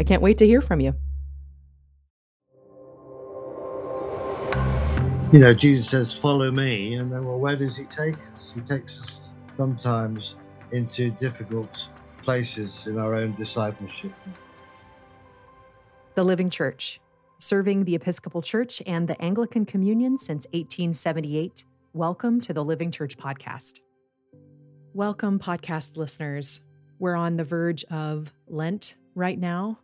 I can't wait to hear from you. You know, Jesus says, Follow me. And then, well, where does he take us? He takes us sometimes into difficult places in our own discipleship. The Living Church, serving the Episcopal Church and the Anglican Communion since 1878. Welcome to the Living Church podcast. Welcome, podcast listeners. We're on the verge of Lent right now.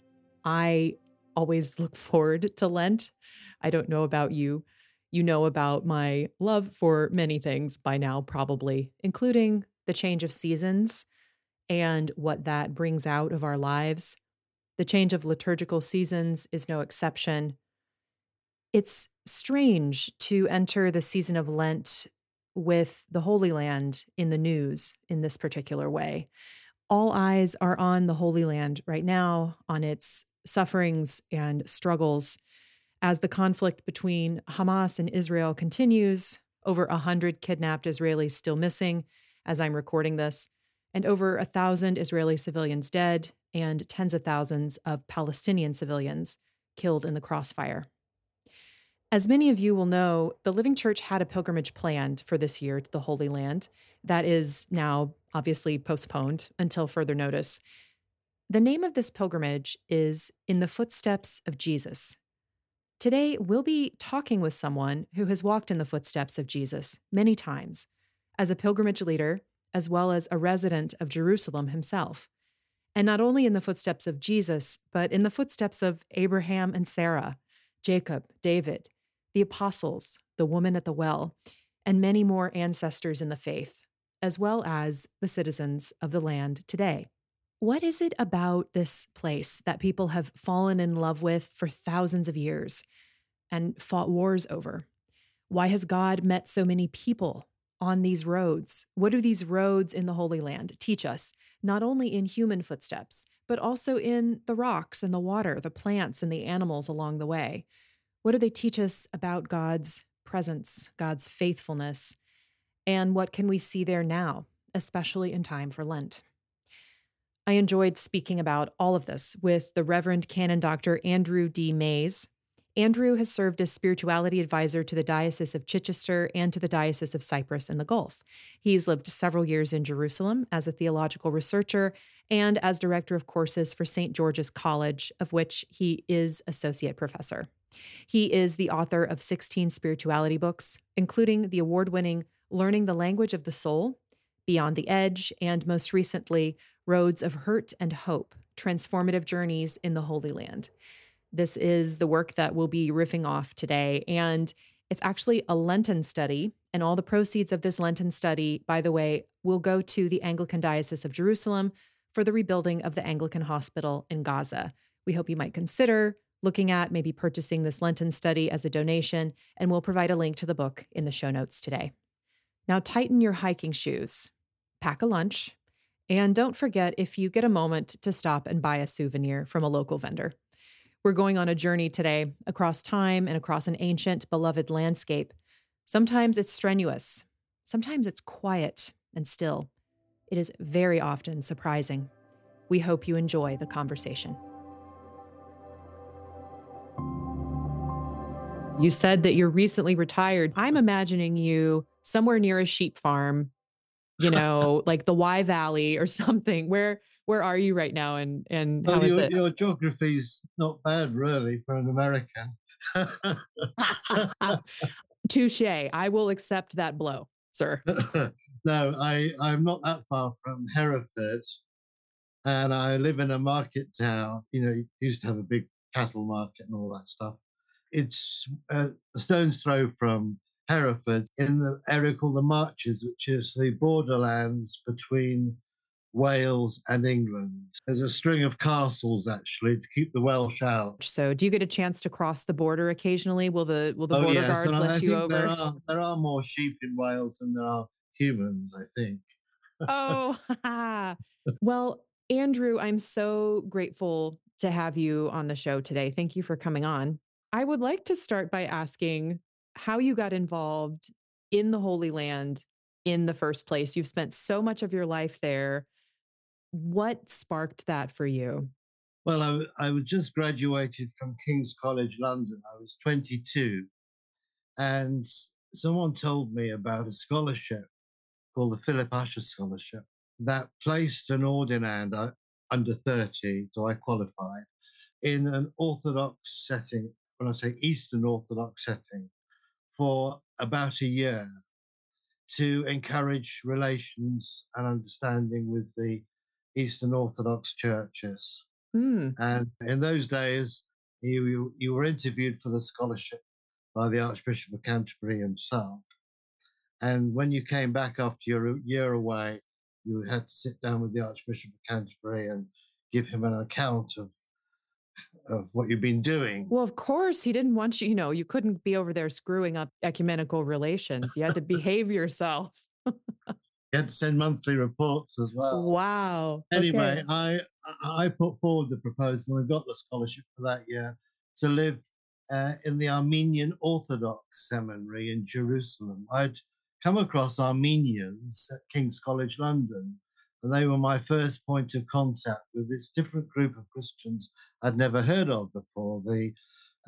I always look forward to Lent. I don't know about you. You know about my love for many things by now, probably, including the change of seasons and what that brings out of our lives. The change of liturgical seasons is no exception. It's strange to enter the season of Lent with the Holy Land in the news in this particular way. All eyes are on the Holy Land right now, on its sufferings and struggles as the conflict between Hamas and Israel continues. Over 100 kidnapped Israelis still missing as I'm recording this, and over a thousand Israeli civilians dead, and tens of thousands of Palestinian civilians killed in the crossfire. As many of you will know, the Living Church had a pilgrimage planned for this year to the Holy Land that is now obviously postponed until further notice. The name of this pilgrimage is In the Footsteps of Jesus. Today, we'll be talking with someone who has walked in the footsteps of Jesus many times as a pilgrimage leader, as well as a resident of Jerusalem himself. And not only in the footsteps of Jesus, but in the footsteps of Abraham and Sarah, Jacob, David, the apostles, the woman at the well, and many more ancestors in the faith, as well as the citizens of the land today. What is it about this place that people have fallen in love with for thousands of years and fought wars over? Why has God met so many people on these roads? What do these roads in the Holy Land teach us, not only in human footsteps, but also in the rocks and the water, the plants and the animals along the way? What do they teach us about God's presence, God's faithfulness? And what can we see there now, especially in time for Lent? I enjoyed speaking about all of this with the Reverend Canon Dr. Andrew D. Mayes. Andrew has served as spirituality advisor to the Diocese of Chichester and to the Diocese of Cyprus in the Gulf. He's lived several years in Jerusalem as a theological researcher and as director of courses for St. George's College, of which he is associate professor. He is the author of 16 spirituality books, including the award winning Learning the Language of the Soul, Beyond the Edge, and most recently, Roads of Hurt and Hope Transformative Journeys in the Holy Land. This is the work that we'll be riffing off today. And it's actually a Lenten study. And all the proceeds of this Lenten study, by the way, will go to the Anglican Diocese of Jerusalem for the rebuilding of the Anglican Hospital in Gaza. We hope you might consider looking at maybe purchasing this Lenten study as a donation, and we'll provide a link to the book in the show notes today. Now, tighten your hiking shoes, pack a lunch, and don't forget if you get a moment to stop and buy a souvenir from a local vendor. We're going on a journey today across time and across an ancient, beloved landscape. Sometimes it's strenuous, sometimes it's quiet and still. It is very often surprising. We hope you enjoy the conversation. You said that you're recently retired. I'm imagining you somewhere near a sheep farm, you know, like the Wye Valley or something. Where where are you right now and and well, how is your, it? your geography's not bad really for an American. Touche. I will accept that blow, sir. no, I, I'm not that far from Hereford and I live in a market town. You know, used to have a big cattle market and all that stuff. It's uh, a stone's throw from Hereford in the area called the Marches, which is the borderlands between Wales and England. There's a string of castles actually to keep the Welsh out. So, do you get a chance to cross the border occasionally? Will the will the oh, border yes, guards and let I you think over? There are there are more sheep in Wales than there are humans. I think. oh, well, Andrew, I'm so grateful to have you on the show today. Thank you for coming on. I would like to start by asking how you got involved in the Holy Land in the first place. You've spent so much of your life there. What sparked that for you? Well, I, I was just graduated from King's College London. I was 22. And someone told me about a scholarship called the Philip Usher Scholarship that placed an ordinand uh, under 30, so I qualified, in an Orthodox setting, when I say Eastern Orthodox setting, for about a year to encourage relations and understanding with the Eastern Orthodox churches. Mm. And in those days, you, you, you were interviewed for the scholarship by the Archbishop of Canterbury himself. And when you came back after your year away, you had to sit down with the Archbishop of Canterbury and give him an account of of what you've been doing. Well, of course, he didn't want you, you know, you couldn't be over there screwing up ecumenical relations. You had to behave yourself. you had to send monthly reports as well. Wow. Anyway, okay. I I put forward the proposal and got the scholarship for that year to live uh, in the Armenian Orthodox Seminary in Jerusalem. I'd come across Armenians at King's College London, and they were my first point of contact with this different group of Christians I'd never heard of before, the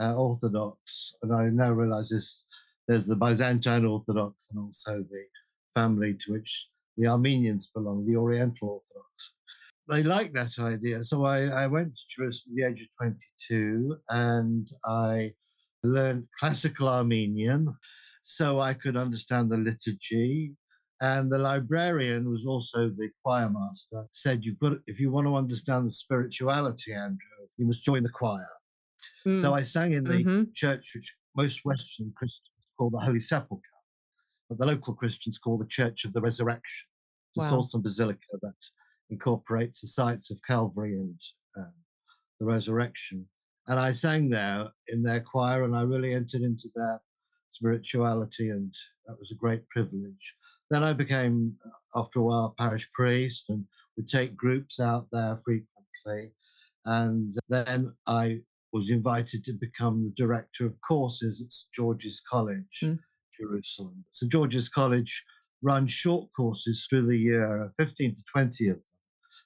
uh, Orthodox. And I now realize this, there's the Byzantine Orthodox and also the family to which the Armenians belong, the Oriental Orthodox. They liked that idea. So I, I went to Jerusalem at the age of 22 and I learned classical Armenian so I could understand the liturgy. And the librarian was also the choir master, said, You've got if you want to understand the spirituality, Andrew, you must join the choir. Mm. So I sang in the mm-hmm. church which most Western Christians call the Holy Sepulchre, but the local Christians call the Church of the Resurrection. It's wow. a basilica that incorporates the sites of Calvary and um, the resurrection. And I sang there in their choir, and I really entered into their spirituality, and that was a great privilege. Then I became, after a while, parish priest and would take groups out there frequently. And then I was invited to become the director of courses at St George's College, mm. Jerusalem. St George's College runs short courses through the year, 15 to 20 of them.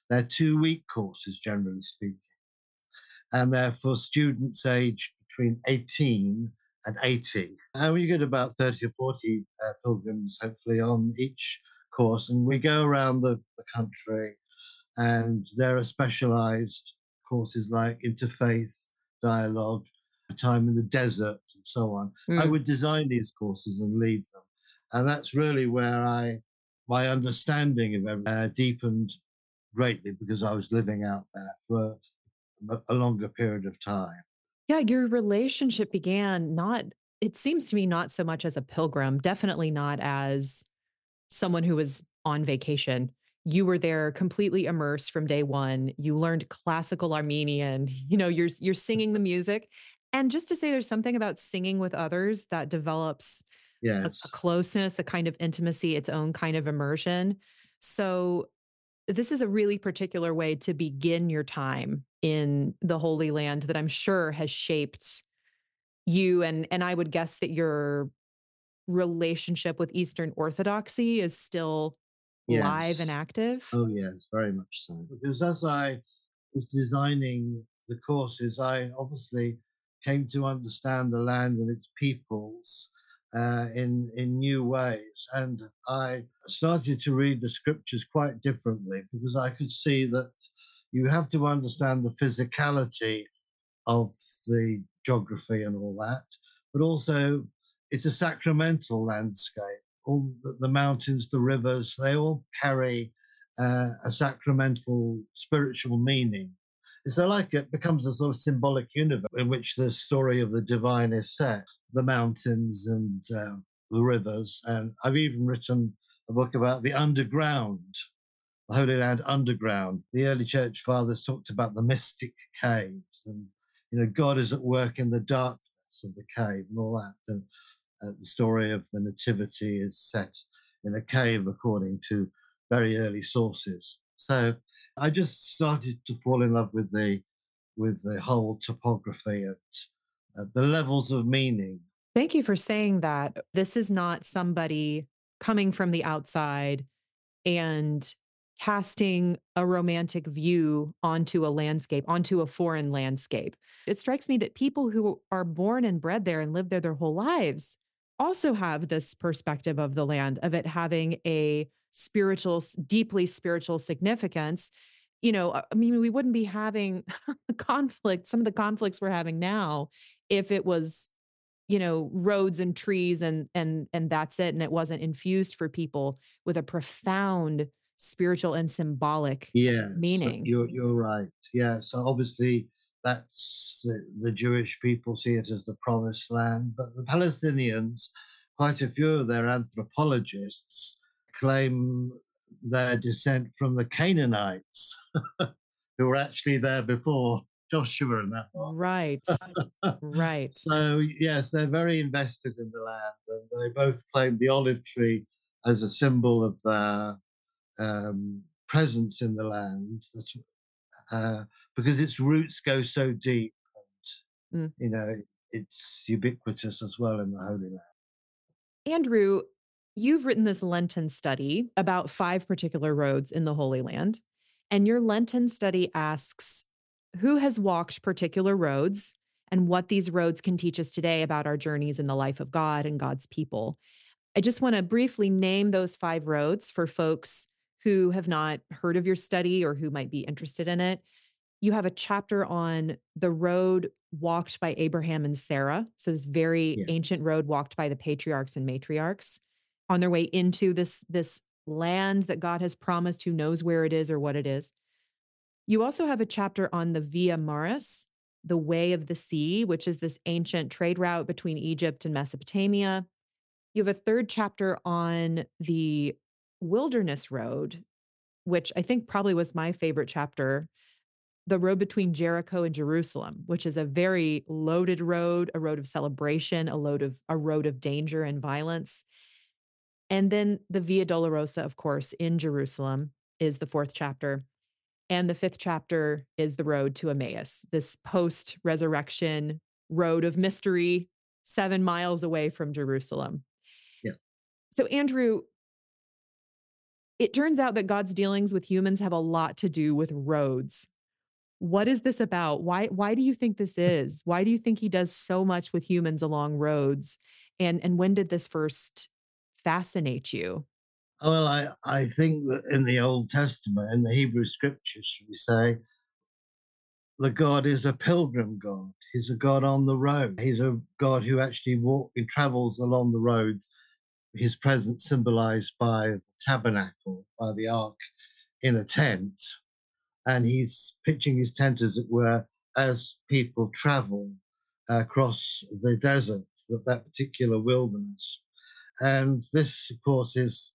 They're two week courses, generally speaking. And they're for students aged between 18 and 80. And we get about 30 or 40 uh, pilgrims, hopefully, on each course. And we go around the, the country, and there are specialized courses like interfaith dialogue, time in the desert, and so on. Mm. I would design these courses and lead them. And that's really where I, my understanding of everything uh, deepened greatly because I was living out there for a, a longer period of time. Yeah, your relationship began not, it seems to me, not so much as a pilgrim, definitely not as someone who was on vacation. You were there completely immersed from day one. You learned classical Armenian. You know, you're you're singing the music. And just to say there's something about singing with others that develops yes. a, a closeness, a kind of intimacy, its own kind of immersion. So this is a really particular way to begin your time in the Holy Land that I'm sure has shaped you and and I would guess that your relationship with Eastern Orthodoxy is still yes. live and active? Oh, yes, very much so. Because as I was designing the courses, I obviously came to understand the land and its peoples uh, in in new ways, and I started to read the scriptures quite differently because I could see that you have to understand the physicality of the geography and all that, but also it's a sacramental landscape. All the, the mountains, the rivers, they all carry uh, a sacramental spiritual meaning. So, like it becomes a sort of symbolic universe in which the story of the divine is set the mountains and uh, the rivers. And I've even written a book about the underground, the Holy Land underground. The early church fathers talked about the mystic caves and, you know, God is at work in the darkness of the cave and all that. And uh, the story of the Nativity is set in a cave according to very early sources. So I just started to fall in love with the with the whole topography at the levels of meaning. Thank you for saying that. This is not somebody coming from the outside and casting a romantic view onto a landscape, onto a foreign landscape. It strikes me that people who are born and bred there and live there their whole lives also have this perspective of the land, of it having a spiritual, deeply spiritual significance. You know, uh, I mean, we wouldn't be having conflict, some of the conflicts we're having now, if it was you know roads and trees and and and that's it and it wasn't infused for people with a profound spiritual and symbolic yeah uh, meaning you're, you're right yeah so obviously that's the, the jewish people see it as the promised land but the palestinians quite a few of their anthropologists claim their descent from the canaanites who were actually there before Joshua and that one. Right. right. So, yes, they're very invested in the land and they both claim the olive tree as a symbol of their um, presence in the land uh, because its roots go so deep and, mm. you know, it's ubiquitous as well in the Holy Land. Andrew, you've written this Lenten study about five particular roads in the Holy Land. And your Lenten study asks who has walked particular roads and what these roads can teach us today about our journeys in the life of God and God's people. I just want to briefly name those five roads for folks who have not heard of your study or who might be interested in it. You have a chapter on the road walked by Abraham and Sarah. So, this very yeah. ancient road walked by the patriarchs and matriarchs on their way into this, this land that God has promised, who knows where it is or what it is. You also have a chapter on the Via Maris, the Way of the Sea, which is this ancient trade route between Egypt and Mesopotamia. You have a third chapter on the Wilderness Road, which I think probably was my favorite chapter the road between Jericho and Jerusalem, which is a very loaded road, a road of celebration, a load of a road of danger and violence. And then the Via Dolorosa, of course, in Jerusalem is the fourth chapter. And the fifth chapter is the road to Emmaus, this post resurrection road of mystery, seven miles away from Jerusalem. Yeah. So, Andrew, it turns out that God's dealings with humans have a lot to do with roads. What is this about? Why, why do you think this is? Why do you think he does so much with humans along roads? And, and when did this first fascinate you? Oh, well, I, I think that in the Old Testament, in the Hebrew scriptures, should we say, the God is a pilgrim God. He's a God on the road. He's a God who actually walks, he travels along the road. His presence symbolized by the tabernacle, by the ark in a tent. And he's pitching his tent, as it were, as people travel across the desert, that, that particular wilderness. And this, of course, is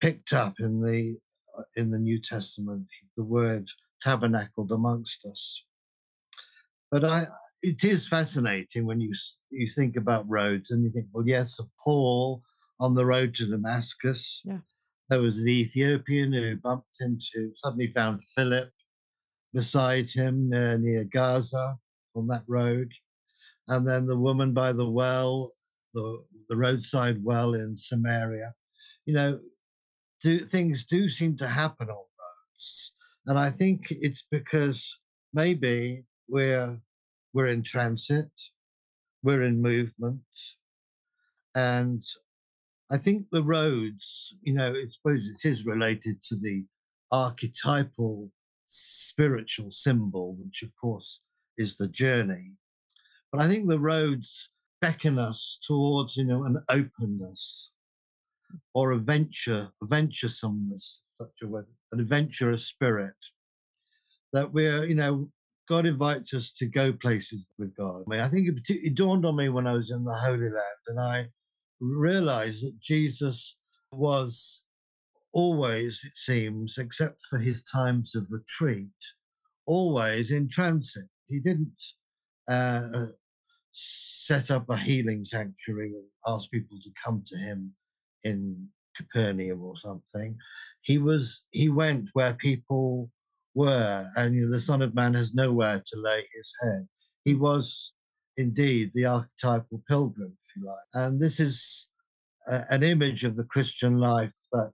picked up in the uh, in the New Testament, the word tabernacled amongst us. But I, it is fascinating when you you think about roads and you think, well, yes, Paul on the road to Damascus. Yeah. There was the Ethiopian who bumped into, suddenly found Philip beside him uh, near Gaza on that road. And then the woman by the well, the, the roadside well in Samaria. You know, do things do seem to happen on roads, and I think it's because maybe we're we're in transit, we're in movement, and I think the roads, you know, I suppose it is related to the archetypal spiritual symbol, which of course is the journey. But I think the roads beckon us towards, you know, an openness or a venture, a venturesomeness, such a word, an adventurous spirit. That we're, you know, God invites us to go places with God. I mean, I think it, it dawned on me when I was in the Holy Land, and I realized that Jesus was always, it seems, except for his times of retreat, always in transit. He didn't uh, set up a healing sanctuary and ask people to come to him in Capernaum or something. He was he went where people were, and you know, the Son of Man has nowhere to lay his head. He was indeed the archetypal pilgrim, if you like. And this is a, an image of the Christian life that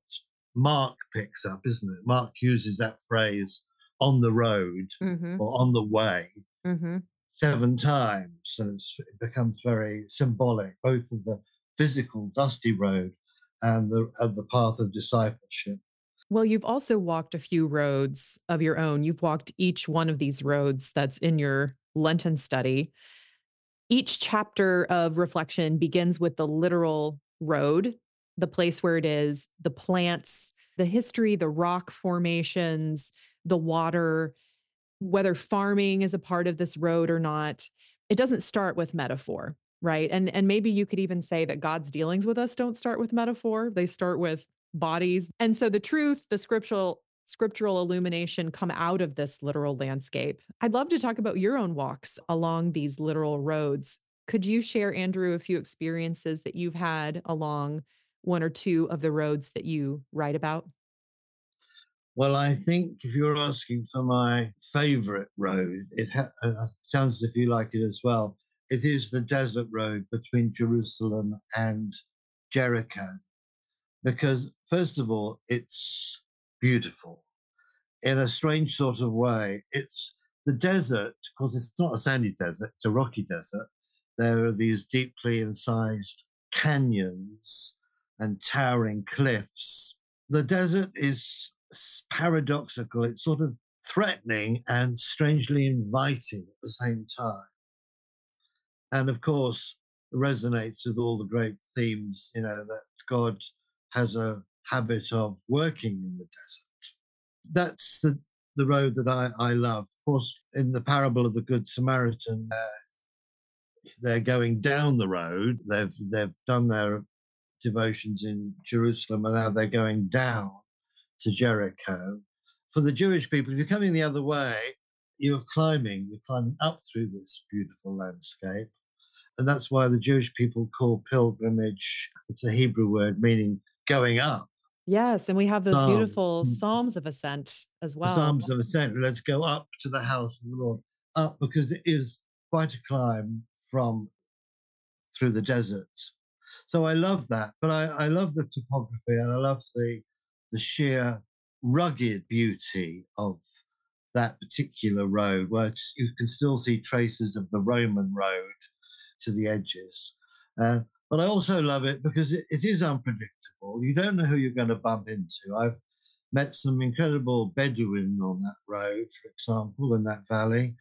Mark picks up, isn't it? Mark uses that phrase on the road mm-hmm. or on the way mm-hmm. seven times. And it becomes very symbolic, both of the physical dusty road and the, and the path of discipleship. Well, you've also walked a few roads of your own. You've walked each one of these roads that's in your Lenten study. Each chapter of reflection begins with the literal road, the place where it is, the plants, the history, the rock formations, the water, whether farming is a part of this road or not. It doesn't start with metaphor, right? And and maybe you could even say that God's dealings with us don't start with metaphor. They start with bodies. And so the truth, the scriptural scriptural illumination come out of this literal landscape. I'd love to talk about your own walks along these literal roads. Could you share, Andrew, a few experiences that you've had along one or two of the roads that you write about? Well, I think if you're asking for my favorite road, it ha- uh, sounds as if you like it as well. It is the desert road between Jerusalem and Jericho. Because, first of all, it's beautiful in a strange sort of way. It's the desert, because it's not a sandy desert, it's a rocky desert. There are these deeply incised canyons and towering cliffs. The desert is paradoxical, it's sort of threatening and strangely inviting at the same time. And of course, resonates with all the great themes, you know, that God has a habit of working in the desert. That's the, the road that I, I love. Of course, in the parable of the Good Samaritan, uh, they're going down the road. They've they've done their devotions in Jerusalem, and now they're going down to Jericho. For the Jewish people, if you're coming the other way, you're climbing. You're climbing up through this beautiful landscape, and that's why the Jewish people call pilgrimage. It's a Hebrew word meaning going up. Yes, and we have those Psalms. beautiful Psalms of Ascent as well. Psalms of Ascent. Let's go up to the house of the Lord. Up because it is quite a climb from through the desert. So I love that. But I, I love the topography and I love the the sheer rugged beauty of that particular road where you can still see traces of the Roman road to the edges. Uh, but I also love it because it, it is unpredictable. You don't know who you're going to bump into. I've met some incredible Bedouin on that road, for example, in that valley.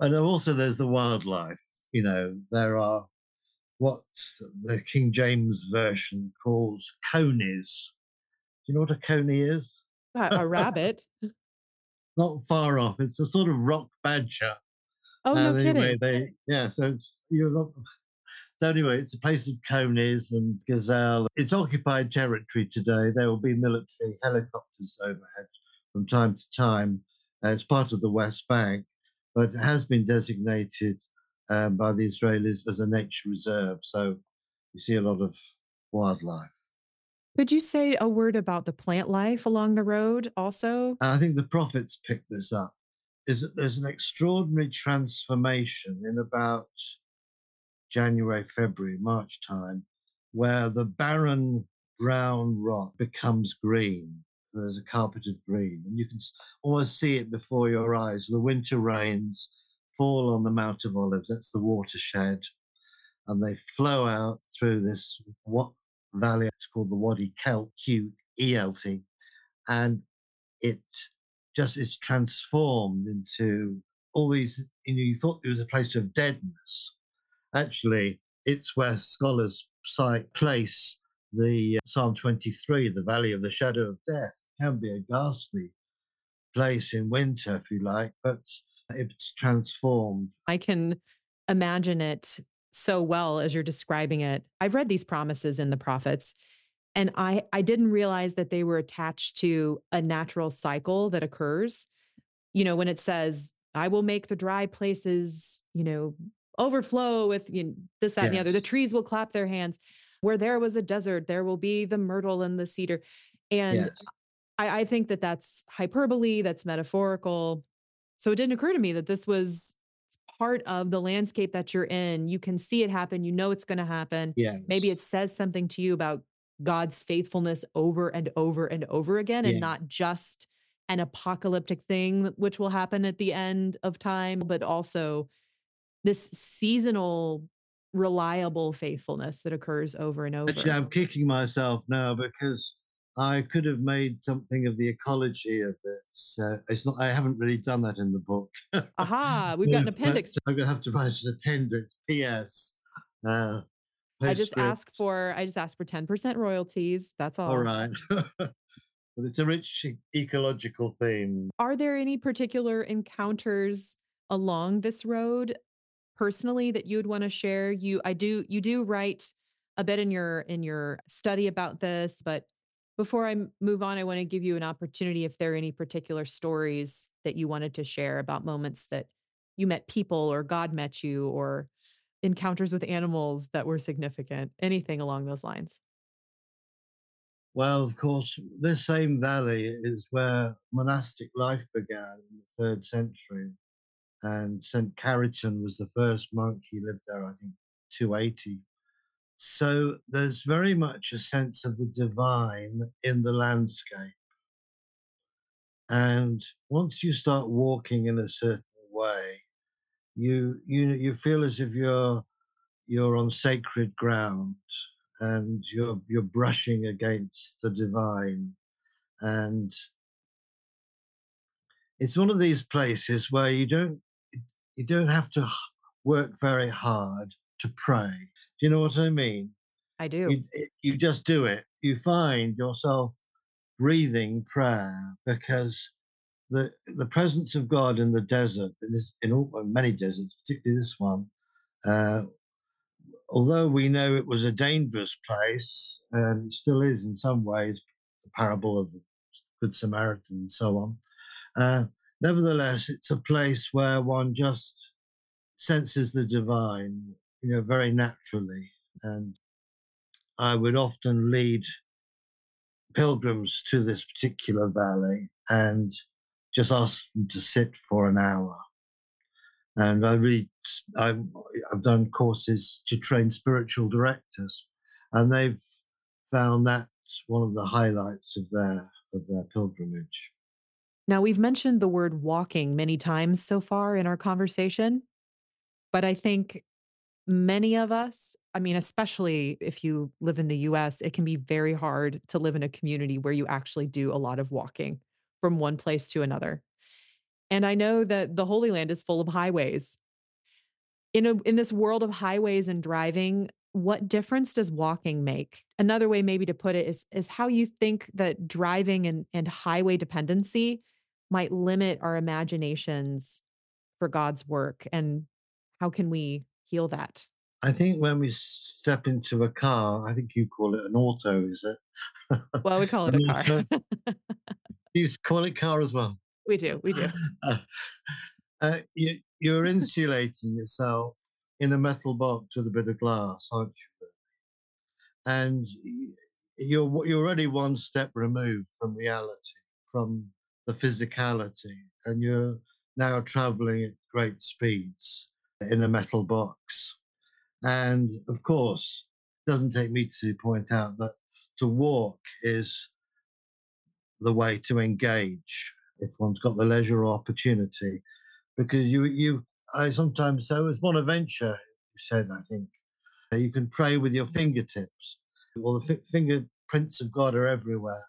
And also there's the wildlife. You know, there are what the King James version calls conies. Do you know what a coney is? A, rabbit. Not far off. It's a sort of rock badger. Oh, no anyway, kidding. They, yeah, so you're not, so anyway, it's a place of conies and gazelle. It's occupied territory today. There will be military helicopters overhead from time to time. Uh, it's part of the West Bank, but it has been designated um, by the Israelis as a nature reserve. So you see a lot of wildlife. Could you say a word about the plant life along the road also? I think the prophets picked this up. Is that there's an extraordinary transformation in about January, February, March time, where the barren brown rock becomes green. There's a carpet of green, and you can almost see it before your eyes. The winter rains fall on the Mount of Olives. That's the watershed, and they flow out through this what valley. It's called the Wadi Qelt, Q E L T, and it just is transformed into all these. You know, you thought it was a place of deadness. Actually, it's where scholars cite place the uh, Psalm 23, the valley of the shadow of death, can be a ghastly place in winter, if you like, but it's transformed. I can imagine it so well as you're describing it. I've read these promises in the prophets and I I didn't realize that they were attached to a natural cycle that occurs. You know, when it says, "I will make the dry places, you know, overflow with you know, this, that, yes. and the other. The trees will clap their hands. Where there was a desert, there will be the myrtle and the cedar. And yes. I, I think that that's hyperbole, that's metaphorical. So it didn't occur to me that this was part of the landscape that you're in. You can see it happen. You know it's going to happen. Yes. Maybe it says something to you about God's faithfulness over and over and over again, and yeah. not just an apocalyptic thing, which will happen at the end of time, but also this seasonal reliable faithfulness that occurs over and over. Actually, I'm kicking myself now because I could have made something of the ecology of this. Uh, it's not. I haven't really done that in the book. Aha! We've got an appendix. I'm going to have to write an appendix. P.S. Uh, I just ask for. I just ask for ten percent royalties. That's all. All right. but it's a rich ecological theme. Are there any particular encounters along this road personally that you would want to share? You I do you do write a bit in your in your study about this, but before I move on, I want to give you an opportunity if there are any particular stories that you wanted to share about moments that you met people or God met you or encounters with animals that were significant, anything along those lines. Well, of course, this same valley is where monastic life began in the third century and St. Chariton was the first monk. He lived there, I think, 280. So there's very much a sense of the divine in the landscape. And once you start walking in a certain way, you you you feel as if you're you're on sacred ground and you're you're brushing against the divine and it's one of these places where you don't you don't have to work very hard to pray. Do you know what I mean? I do. You, you just do it. You find yourself breathing prayer because the the presence of God in the desert, in, this, in all, many deserts, particularly this one, uh, although we know it was a dangerous place and still is in some ways, the parable of the Good Samaritan and so on. Uh, nevertheless, it's a place where one just senses the divine, you know, very naturally. And I would often lead pilgrims to this particular valley and just ask them to sit for an hour. And I really, I've, I've done courses to train spiritual directors, and they've found that one of the highlights of their of their pilgrimage. Now, we've mentioned the word walking many times so far in our conversation, but I think many of us, I mean, especially if you live in the US, it can be very hard to live in a community where you actually do a lot of walking from one place to another. And I know that the Holy Land is full of highways. In, a, in this world of highways and driving, what difference does walking make? Another way maybe to put it is, is how you think that driving and, and highway dependency might limit our imaginations for God's work and how can we heal that? I think when we step into a car, I think you call it an auto, is it? Well, we call it a car. you call it car as well. We do. We do. Uh, uh, you, you're insulating yourself in a metal box with a bit of glass, aren't you? And you're you're already one step removed from reality, from the physicality, and you're now traveling at great speeds in a metal box. And of course, it doesn't take me to point out that to walk is the way to engage if one's got the leisure or opportunity, because you you I sometimes so oh, as Bonaventure said, I think you can pray with your fingertips. Well, the f- fingerprints of God are everywhere,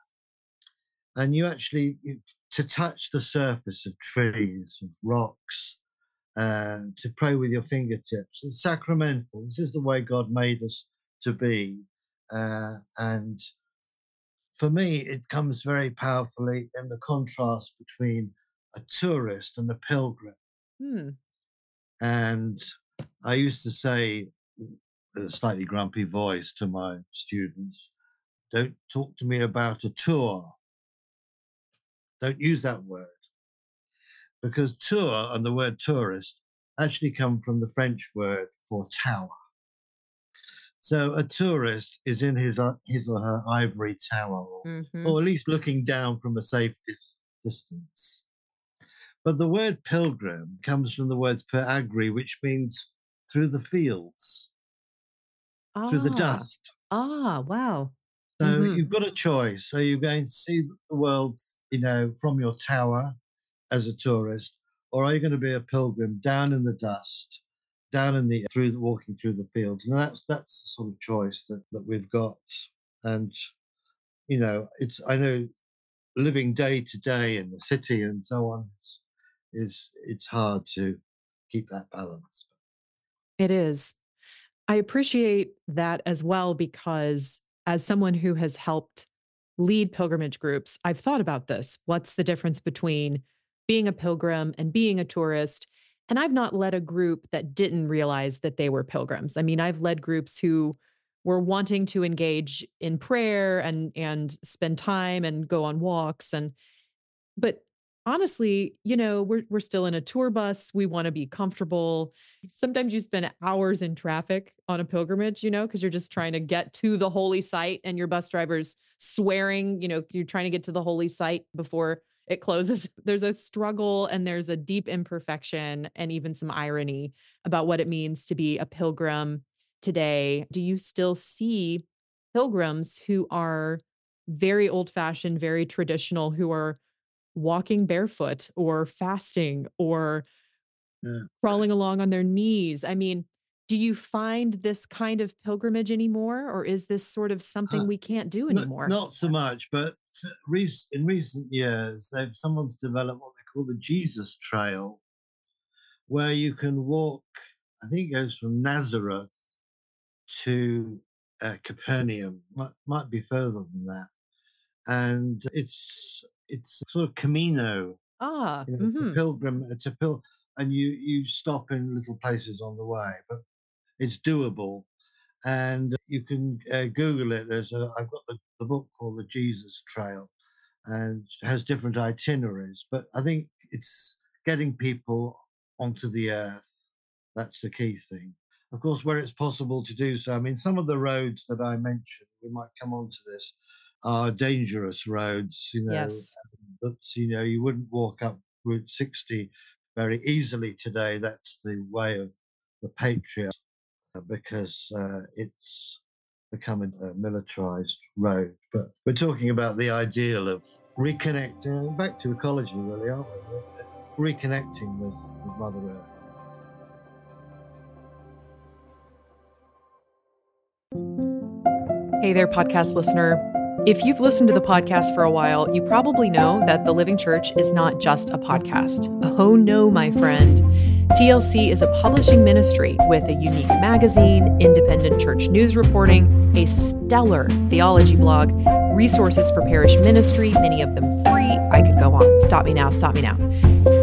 and you actually you, to touch the surface of trees, of rocks, uh, to pray with your fingertips. It's sacramental. This is the way God made us to be, uh, and for me, it comes very powerfully in the contrast between a tourist and a pilgrim. Hmm. And I used to say, with a slightly grumpy voice to my students, don't talk to me about a tour. Don't use that word. Because tour and the word tourist actually come from the French word for tower. So a tourist is in his uh, his or her ivory tower, or, mm-hmm. or at least looking down from a safe dis- distance. But the word pilgrim comes from the words per agri, which means through the fields, ah. through the ah. dust. Ah, wow. So mm-hmm. you've got a choice. Are you're going to see the world, you know, from your tower as a tourist, or are you going to be a pilgrim down in the dust, down in the through the, walking through the fields, and that's that's the sort of choice that, that we've got. And you know, it's I know living day to day in the city and so on is is it's hard to keep that balance. It is. I appreciate that as well because as someone who has helped lead pilgrimage groups, I've thought about this. What's the difference between being a pilgrim and being a tourist? And I've not led a group that didn't realize that they were pilgrims. I mean, I've led groups who were wanting to engage in prayer and and spend time and go on walks and but honestly, you know, we're we're still in a tour bus. We want to be comfortable. Sometimes you spend hours in traffic on a pilgrimage, you know, because you're just trying to get to the holy site and your bus driver's swearing, you know, you're trying to get to the holy site before it closes. There's a struggle and there's a deep imperfection and even some irony about what it means to be a pilgrim today. Do you still see pilgrims who are very old fashioned, very traditional, who are walking barefoot or fasting or yeah. crawling along on their knees? I mean, do you find this kind of pilgrimage anymore or is this sort of something uh, we can't do anymore not, not so much but in recent years they've someone's developed what they call the jesus trail where you can walk i think it goes from nazareth to uh, capernaum might, might be further than that and it's it's sort of camino ah you know, it's mm-hmm. a pilgrim it's a pil and you you stop in little places on the way but it's doable. And you can uh, Google it. There's a, I've got the, the book called The Jesus Trail and has different itineraries. But I think it's getting people onto the earth. That's the key thing. Of course, where it's possible to do so. I mean, some of the roads that I mentioned, we might come on to this, are dangerous roads. You know, yes. Uh, that's you know you wouldn't walk up Route 60 very easily today. That's the way of the patriarchs uh, because uh, it's becoming a, militarized road. But we're talking about the ideal of reconnecting, back to ecology, really, aren't we? Uh, reconnecting with, with Mother Earth. Hey there, podcast listener. If you've listened to the podcast for a while, you probably know that The Living Church is not just a podcast. Oh no, my friend. TLC is a publishing ministry with a unique magazine, independent church news reporting, a stellar theology blog, resources for parish ministry, many of them free. I could go on. Stop me now, stop me now.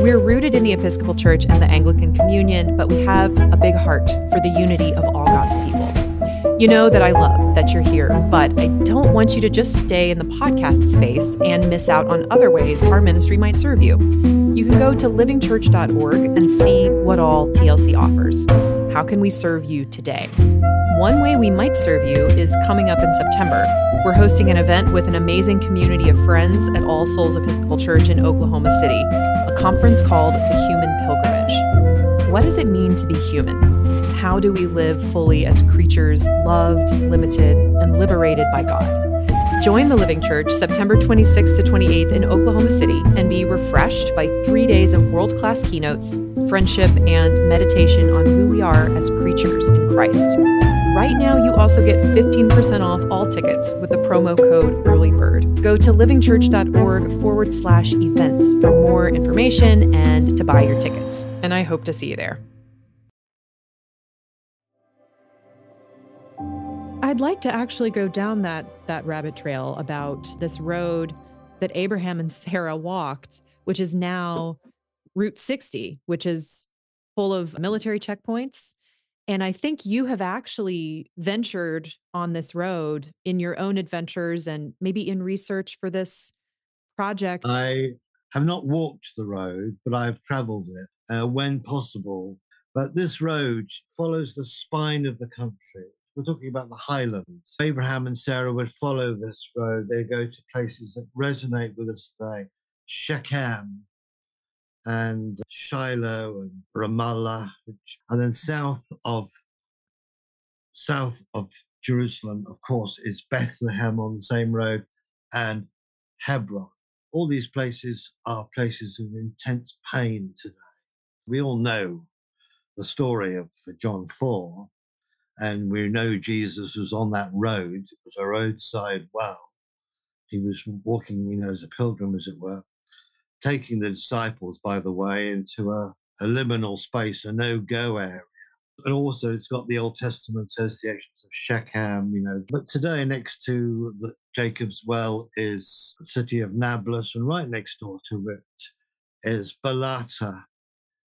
We're rooted in the Episcopal Church and the Anglican Communion, but we have a big heart for the unity of all God's people. You know that I love that you're here, but I don't want you to just stay in the podcast space and miss out on other ways our ministry might serve you. You can go to livingchurch.org and see what all TLC offers. How can we serve you today? One way we might serve you is coming up in September. We're hosting an event with an amazing community of friends at All Souls Episcopal Church in Oklahoma City, a conference called the Human Pilgrimage. What does it mean to be human? How do we live fully as creatures loved, limited, and liberated by God? Join the Living Church September 26th to 28th in Oklahoma City and be refreshed by three days of world class keynotes, friendship, and meditation on who we are as creatures in Christ. Right now, you also get 15% off all tickets with the promo code EARLYBIRD. Go to livingchurch.org forward slash events for more information and to buy your tickets. And I hope to see you there. I'd like to actually go down that that rabbit trail about this road that Abraham and Sarah walked, which is now Route 60, which is full of military checkpoints. And I think you have actually ventured on this road in your own adventures and maybe in research for this project. I have not walked the road, but I've traveled it uh, when possible. But this road follows the spine of the country. We're talking about the highlands. Abraham and Sarah would follow this road. They go to places that resonate with us today Shechem and Shiloh and Ramallah, and then south of south of Jerusalem, of course, is Bethlehem on the same road and Hebron. All these places are places of intense pain today. We all know the story of John 4 and we know Jesus was on that road. It was a roadside well. He was walking, you know, as a pilgrim, as it were, taking the disciples, by the way, into a, a liminal space, a no go area. And also, it's got the Old Testament associations of Shechem, you know. But today, next to the Jacob's Well is the city of Nablus, and right next door to it is Balata,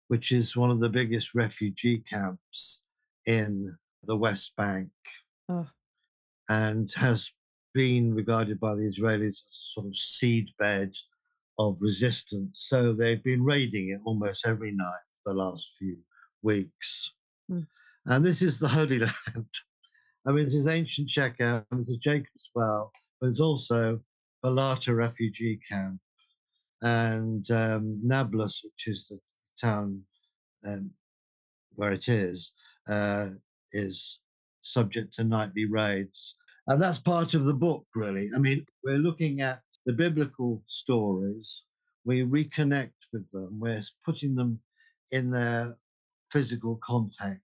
which is one of the biggest refugee camps in the West Bank oh. and has been regarded by the Israelis as a sort of seedbed of resistance. So they've been raiding it almost every night for the last few weeks. Mm. And this is the Holy Land. I mean, this is ancient Shechem, it's a Jacob's Well, but it's also Balata refugee camp and um, Nablus, which is the town um, where it is, uh, is subject to nightly raids. And that's part of the book, really. I mean, we're looking at the biblical stories, we reconnect with them, we're putting them in their physical context,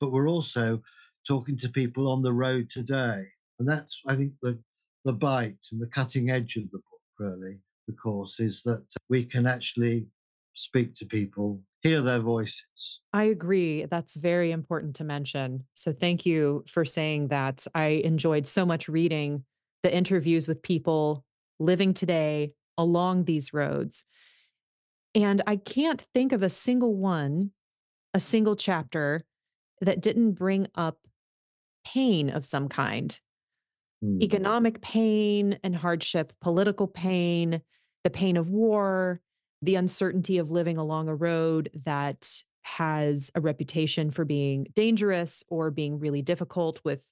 but we're also talking to people on the road today. And that's, I think, the, the bite and the cutting edge of the book, really, the course, is that we can actually speak to people hear their voices. I agree. That's very important to mention. So thank you for saying that. I enjoyed so much reading the interviews with people living today along these roads. And I can't think of a single one, a single chapter that didn't bring up pain of some kind mm. economic pain and hardship, political pain, the pain of war, the uncertainty of living along a road that has a reputation for being dangerous or being really difficult with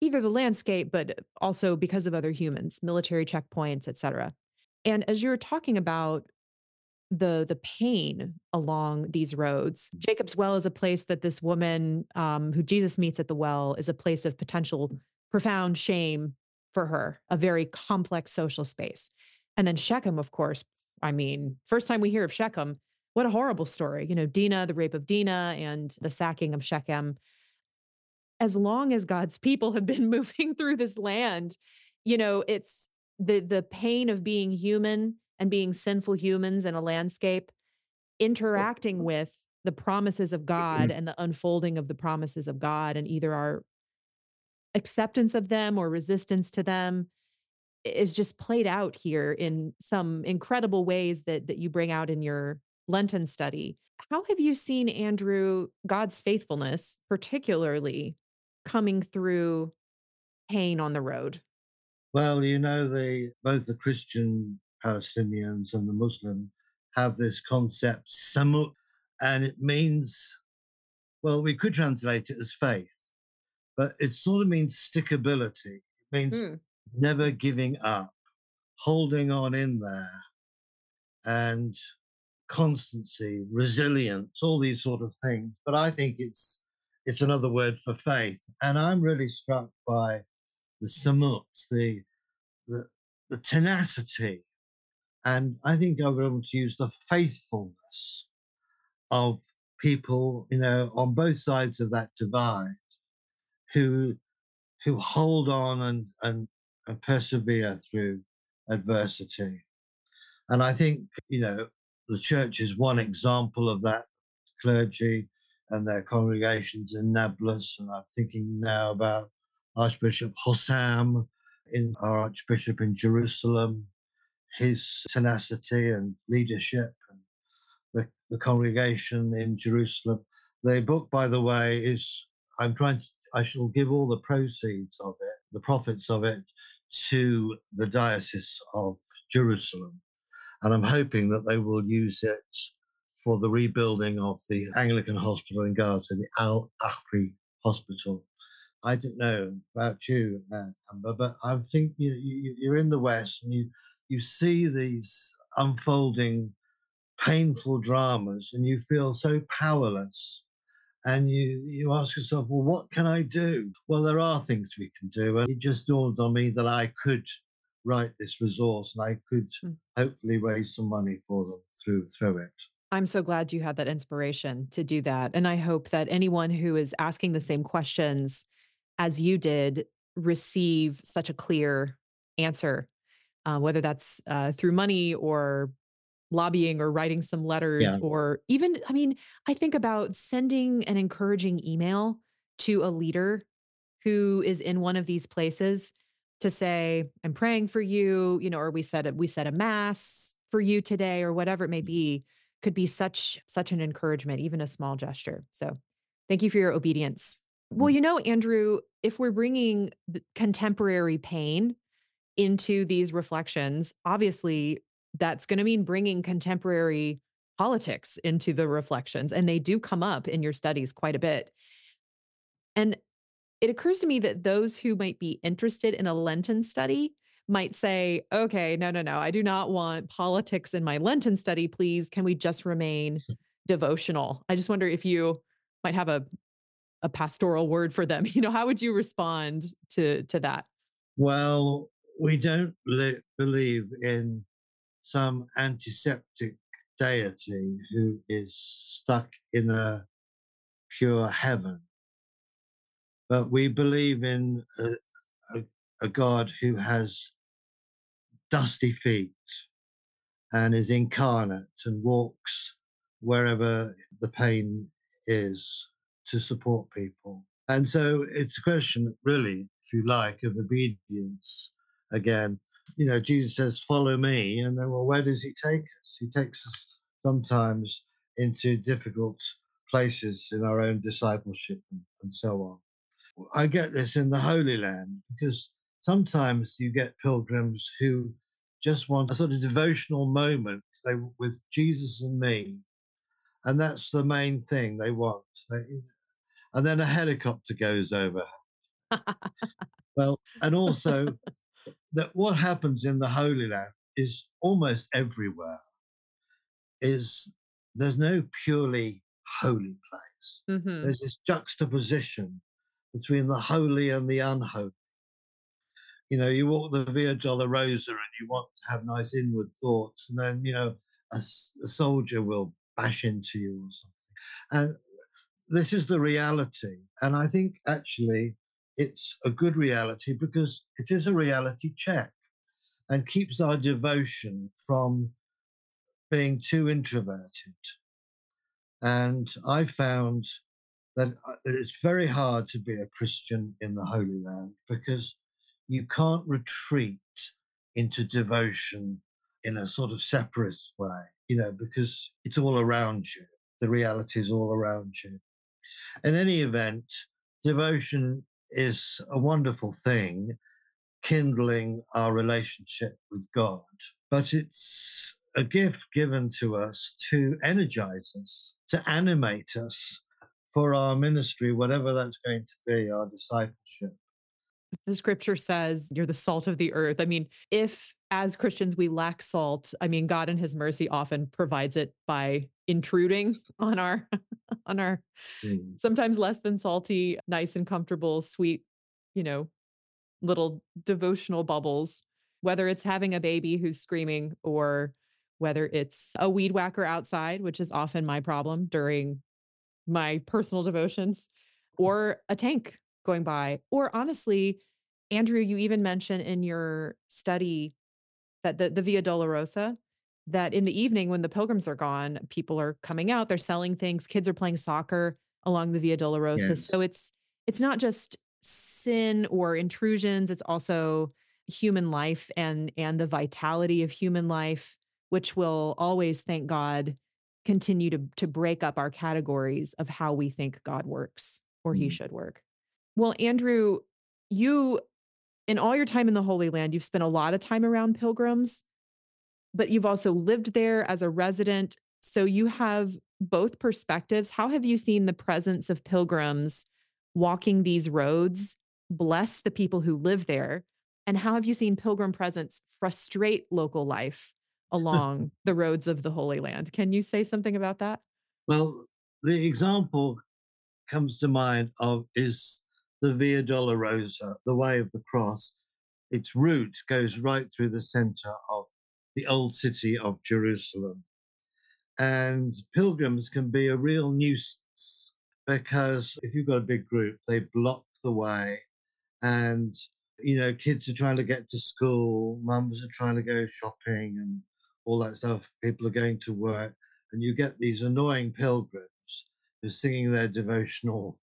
either the landscape but also because of other humans military checkpoints etc and as you're talking about the the pain along these roads jacob's well is a place that this woman um, who jesus meets at the well is a place of potential profound shame for her a very complex social space. And then shechem of course I mean, first time we hear of Shechem, what a horrible story. You know, Dinah, the rape of Dinah, and the sacking of Shechem. As long as God's people have been moving through this land, you know, it's the the pain of being human and being sinful humans in a landscape, interacting with the promises of God mm-hmm. and the unfolding of the promises of God, and either our acceptance of them or resistance to them is just played out here in some incredible ways that that you bring out in your Lenten study. How have you seen Andrew God's faithfulness particularly coming through pain on the road? Well, you know, the both the Christian Palestinians and the Muslim have this concept sumud, and it means, well, we could translate it as faith, but it sort of means stickability. It means mm never giving up, holding on in there, and constancy, resilience, all these sort of things. But I think it's it's another word for faith. And I'm really struck by the sumuds, the the, the tenacity, and I think I would able to use the faithfulness of people, you know, on both sides of that divide, who who hold on and, and persevere through adversity. And I think, you know, the church is one example of that clergy and their congregations in Nablus. And I'm thinking now about Archbishop Hosam, in our Archbishop in Jerusalem, his tenacity and leadership, and the, the congregation in Jerusalem. The book, by the way, is I'm trying to, I shall give all the proceeds of it, the profits of it, to the Diocese of Jerusalem. And I'm hoping that they will use it for the rebuilding of the Anglican hospital in Gaza, the Al Ahli Hospital. I don't know about you, uh, Amber, but I think you, you, you're in the West and you, you see these unfolding painful dramas and you feel so powerless and you you ask yourself well what can i do well there are things we can do and it just dawned on me that i could write this resource and i could mm. hopefully raise some money for them through through it I'm so glad you had that inspiration to do that. And I hope that anyone who is asking the same questions as you did receive such a clear answer, uh, whether that's uh, through money or lobbying or writing some letters yeah. or even, I mean, I think about sending an encouraging email to a leader who is in one of these places to say, I'm praying for you, you know, or we said we said a mass for you today or whatever it may mm-hmm. be could be such such an encouragement even a small gesture so thank you for your obedience well mm-hmm. you know andrew if we're bringing contemporary pain into these reflections obviously that's going to mean bringing contemporary politics into the reflections and they do come up in your studies quite a bit and it occurs to me that those who might be interested in a lenten study might say, okay, no, no, no, I do not want politics in my Lenten study. Please, can we just remain devotional? I just wonder if you might have a a pastoral word for them. You know, how would you respond to to that? Well, we don't li- believe in some antiseptic deity who is stuck in a pure heaven. But we believe in a, a, a God who has dusty feet and is incarnate and walks wherever the pain is to support people. And so it's a question, really, if you like, of obedience again. You know, Jesus says, Follow me. And then, well, where does he take us? He takes us sometimes into difficult places in our own discipleship and, and so on. I get this in the Holy Land because sometimes you get pilgrims who just want a sort of devotional moment they, with Jesus and me. And that's the main thing they want. They, and then a helicopter goes over. well, and also that what happens in the Holy Land is almost everywhere is there's no purely holy place. Mm-hmm. There's this juxtaposition between the holy and the unholy you know, you walk the Via Dolorosa and you want to have nice inward thoughts, and then, you know, a, a soldier will bash into you or something. And this is the reality. And I think actually it's a good reality because it is a reality check and keeps our devotion from being too introverted. And I found that uh, it's very hard to be a Christian in the Holy Land because you can't retreat into devotion in a sort of separate way, you know, because it's all around you. The reality is all around you. In any event, devotion is a wonderful thing, kindling our relationship with God, but it's a gift given to us to energize us, to animate us for our ministry, whatever that's going to be, our discipleship. The scripture says you're the salt of the earth. I mean, if as Christians we lack salt, I mean, God in his mercy often provides it by intruding on our on our mm. sometimes less than salty, nice and comfortable, sweet, you know, little devotional bubbles whether it's having a baby who's screaming or whether it's a weed whacker outside, which is often my problem during my personal devotions, or a tank going by. Or honestly, Andrew, you even mentioned in your study that the, the Via Dolorosa, that in the evening when the pilgrims are gone, people are coming out, they're selling things, kids are playing soccer along the Via Dolorosa. Yes. So it's it's not just sin or intrusions, it's also human life and and the vitality of human life, which will always, thank God, continue to to break up our categories of how we think God works or mm. he should work. Well, Andrew, you in all your time in the Holy Land, you've spent a lot of time around pilgrims, but you've also lived there as a resident. So you have both perspectives. How have you seen the presence of pilgrims walking these roads bless the people who live there? And how have you seen pilgrim presence frustrate local life along the roads of the Holy Land? Can you say something about that? Well, the example comes to mind of is the Via Dolorosa, the Way of the Cross. Its route goes right through the center of the old city of Jerusalem. And pilgrims can be a real nuisance because if you've got a big group, they block the way. And, you know, kids are trying to get to school, mums are trying to go shopping and all that stuff. People are going to work. And you get these annoying pilgrims who are singing their devotional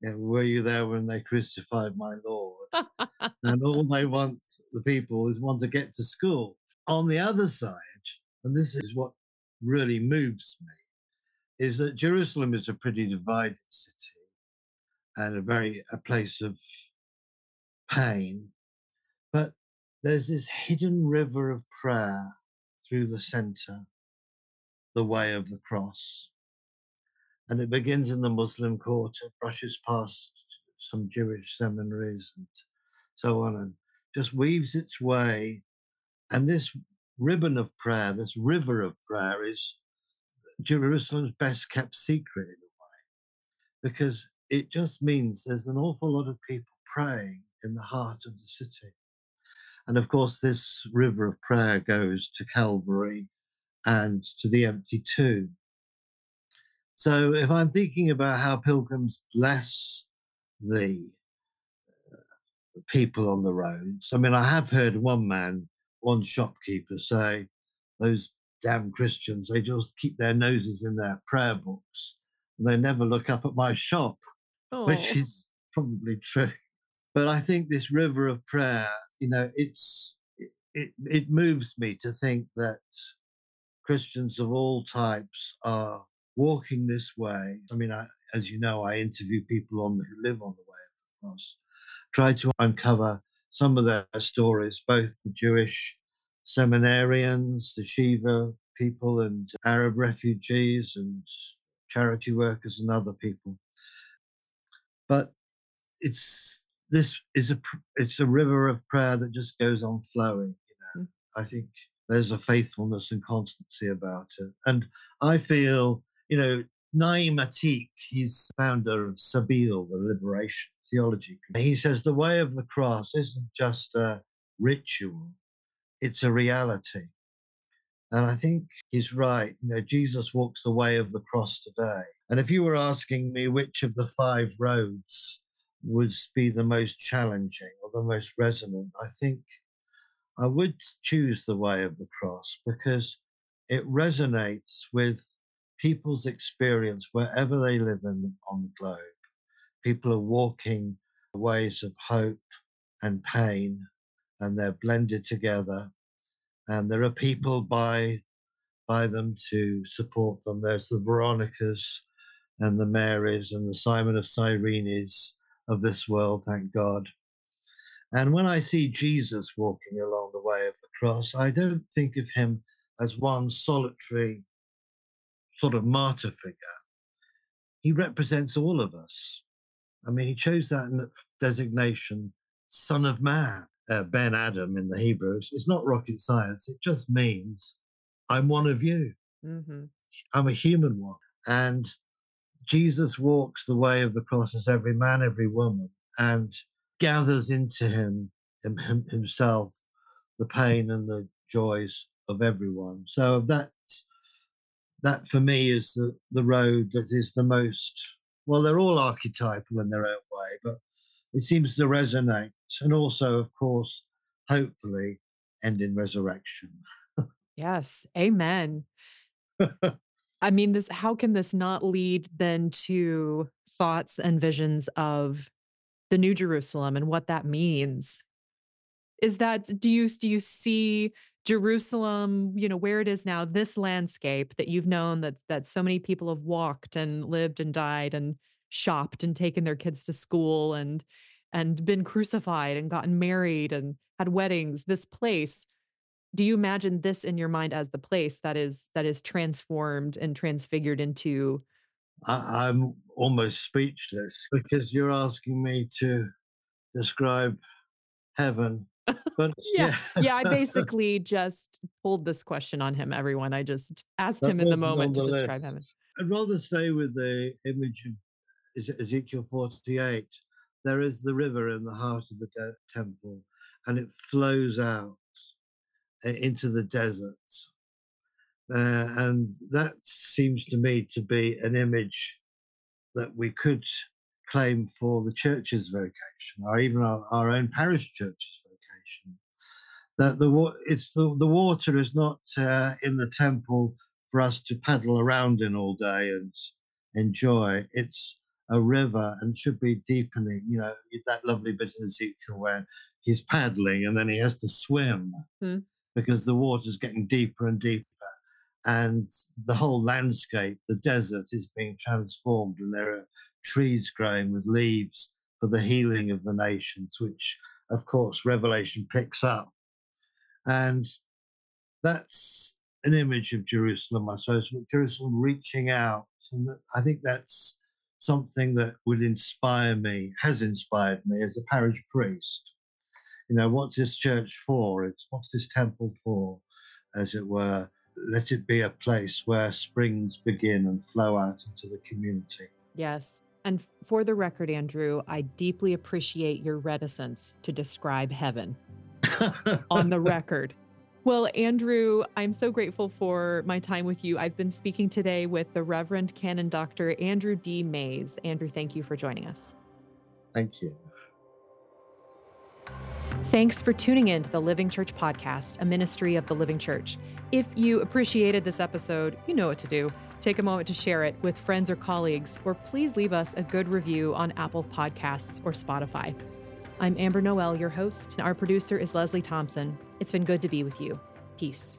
you know, were you there when they crucified my Lord? and all they want, the people, is want to get to school. On the other side, and this is what really moves me, is that Jerusalem is a pretty divided city and a very a place of pain. But there's this hidden river of prayer through the center, the way of the cross and it begins in the Muslim quarter, brushes past some Jewish seminaries and so on, and just weaves its way. And this ribbon of prayer, this river of prayer, is Jerusalem's best kept secret in a way, because it just means there's an awful lot of people praying in the heart of the city. And of course, this river of prayer goes to Calvary and to the empty tomb. So if I'm thinking about how pilgrims bless the uh, people on the roads, I mean, I have heard one man, one shopkeeper say, those damn Christians, they just keep their noses in their prayer books and they never look up at my shop, oh. which is probably true. But I think this river of prayer, you know, it's it, it, it moves me to think that Christians of all types are walking this way. I mean, I, as you know, I interview people on who live on the way of the cross, try to uncover some of their stories, both the Jewish seminarians, the Shiva people, and Arab refugees, and charity workers, and other people. But it's this is a it's a river of prayer that just goes on flowing. You know, mm. I think there's a faithfulness and constancy about it, and I feel you know, Naim Ateek, he's founder of Sabeel, the liberation theology. He says the way of the cross isn't just a ritual, it's a reality. And I think he's right. You know, Jesus walks the way of the cross today. And if you were asking me which of the five roads would be the most challenging or the most resonant, I think I would choose the way of the cross because it resonates with people's experience wherever they live in, on the globe. People are walking ways of hope and pain, and they're blended together. And there are people by by them to support them. There's the Veronicas and the Marys and the Simon of Cyrenes of this world, thank God. And when I see Jesus walking along the way of the cross, I don't think of him as one solitary sort of martyr figure, he represents all of us. I mean, he chose that designation, Son of Man, uh, Ben Adam in the Hebrews. It's not rocket science. It just means I'm one of you. Mm-hmm. I'm a human one. And Jesus walks the way of the cross as every man, every woman, and gathers into him, him himself the pain and the joys of everyone. So that that for me is the the road that is the most well. They're all archetypal in their own way, but it seems to resonate, and also, of course, hopefully, end in resurrection. yes, Amen. I mean, this. How can this not lead then to thoughts and visions of the New Jerusalem and what that means? Is that do you do you see Jerusalem, you know, where it is now, this landscape that you've known that that so many people have walked and lived and died and shopped and taken their kids to school and and been crucified and gotten married and had weddings, this place do you imagine this in your mind as the place that is that is transformed and transfigured into I, am almost speechless because you're asking me to describe heaven but yeah. yeah, yeah i basically just pulled this question on him everyone. I just asked him in the moment the to list. describe heaven i'd rather stay with the image of ezekiel 48 there is the river in the heart of the de- temple and it flows out into the desert. Uh, and that seems to me to be an image that we could claim for the church's vocation, or even our, our own parish church's vocation. That the it's the, the water is not uh, in the temple for us to paddle around in all day and enjoy. It's a river and should be deepening. You know that lovely bit in Ezekiel where he's paddling and then he has to swim. Mm because the water's getting deeper and deeper. And the whole landscape, the desert, is being transformed, and there are trees growing with leaves for the healing of the nations, which, of course, Revelation picks up. And that's an image of Jerusalem, I suppose, Jerusalem reaching out. And I think that's something that would inspire me, has inspired me as a parish priest you know, what's this church for? It's what's this temple for, as it were. Let it be a place where springs begin and flow out into the community. Yes. And for the record, Andrew, I deeply appreciate your reticence to describe heaven on the record. Well, Andrew, I'm so grateful for my time with you. I've been speaking today with the Reverend Canon Dr. Andrew D. Mayes. Andrew, thank you for joining us. Thank you. Thanks for tuning in to the Living Church Podcast, a ministry of the Living Church. If you appreciated this episode, you know what to do. Take a moment to share it with friends or colleagues, or please leave us a good review on Apple Podcasts or Spotify. I'm Amber Noel, your host, and our producer is Leslie Thompson. It's been good to be with you. Peace.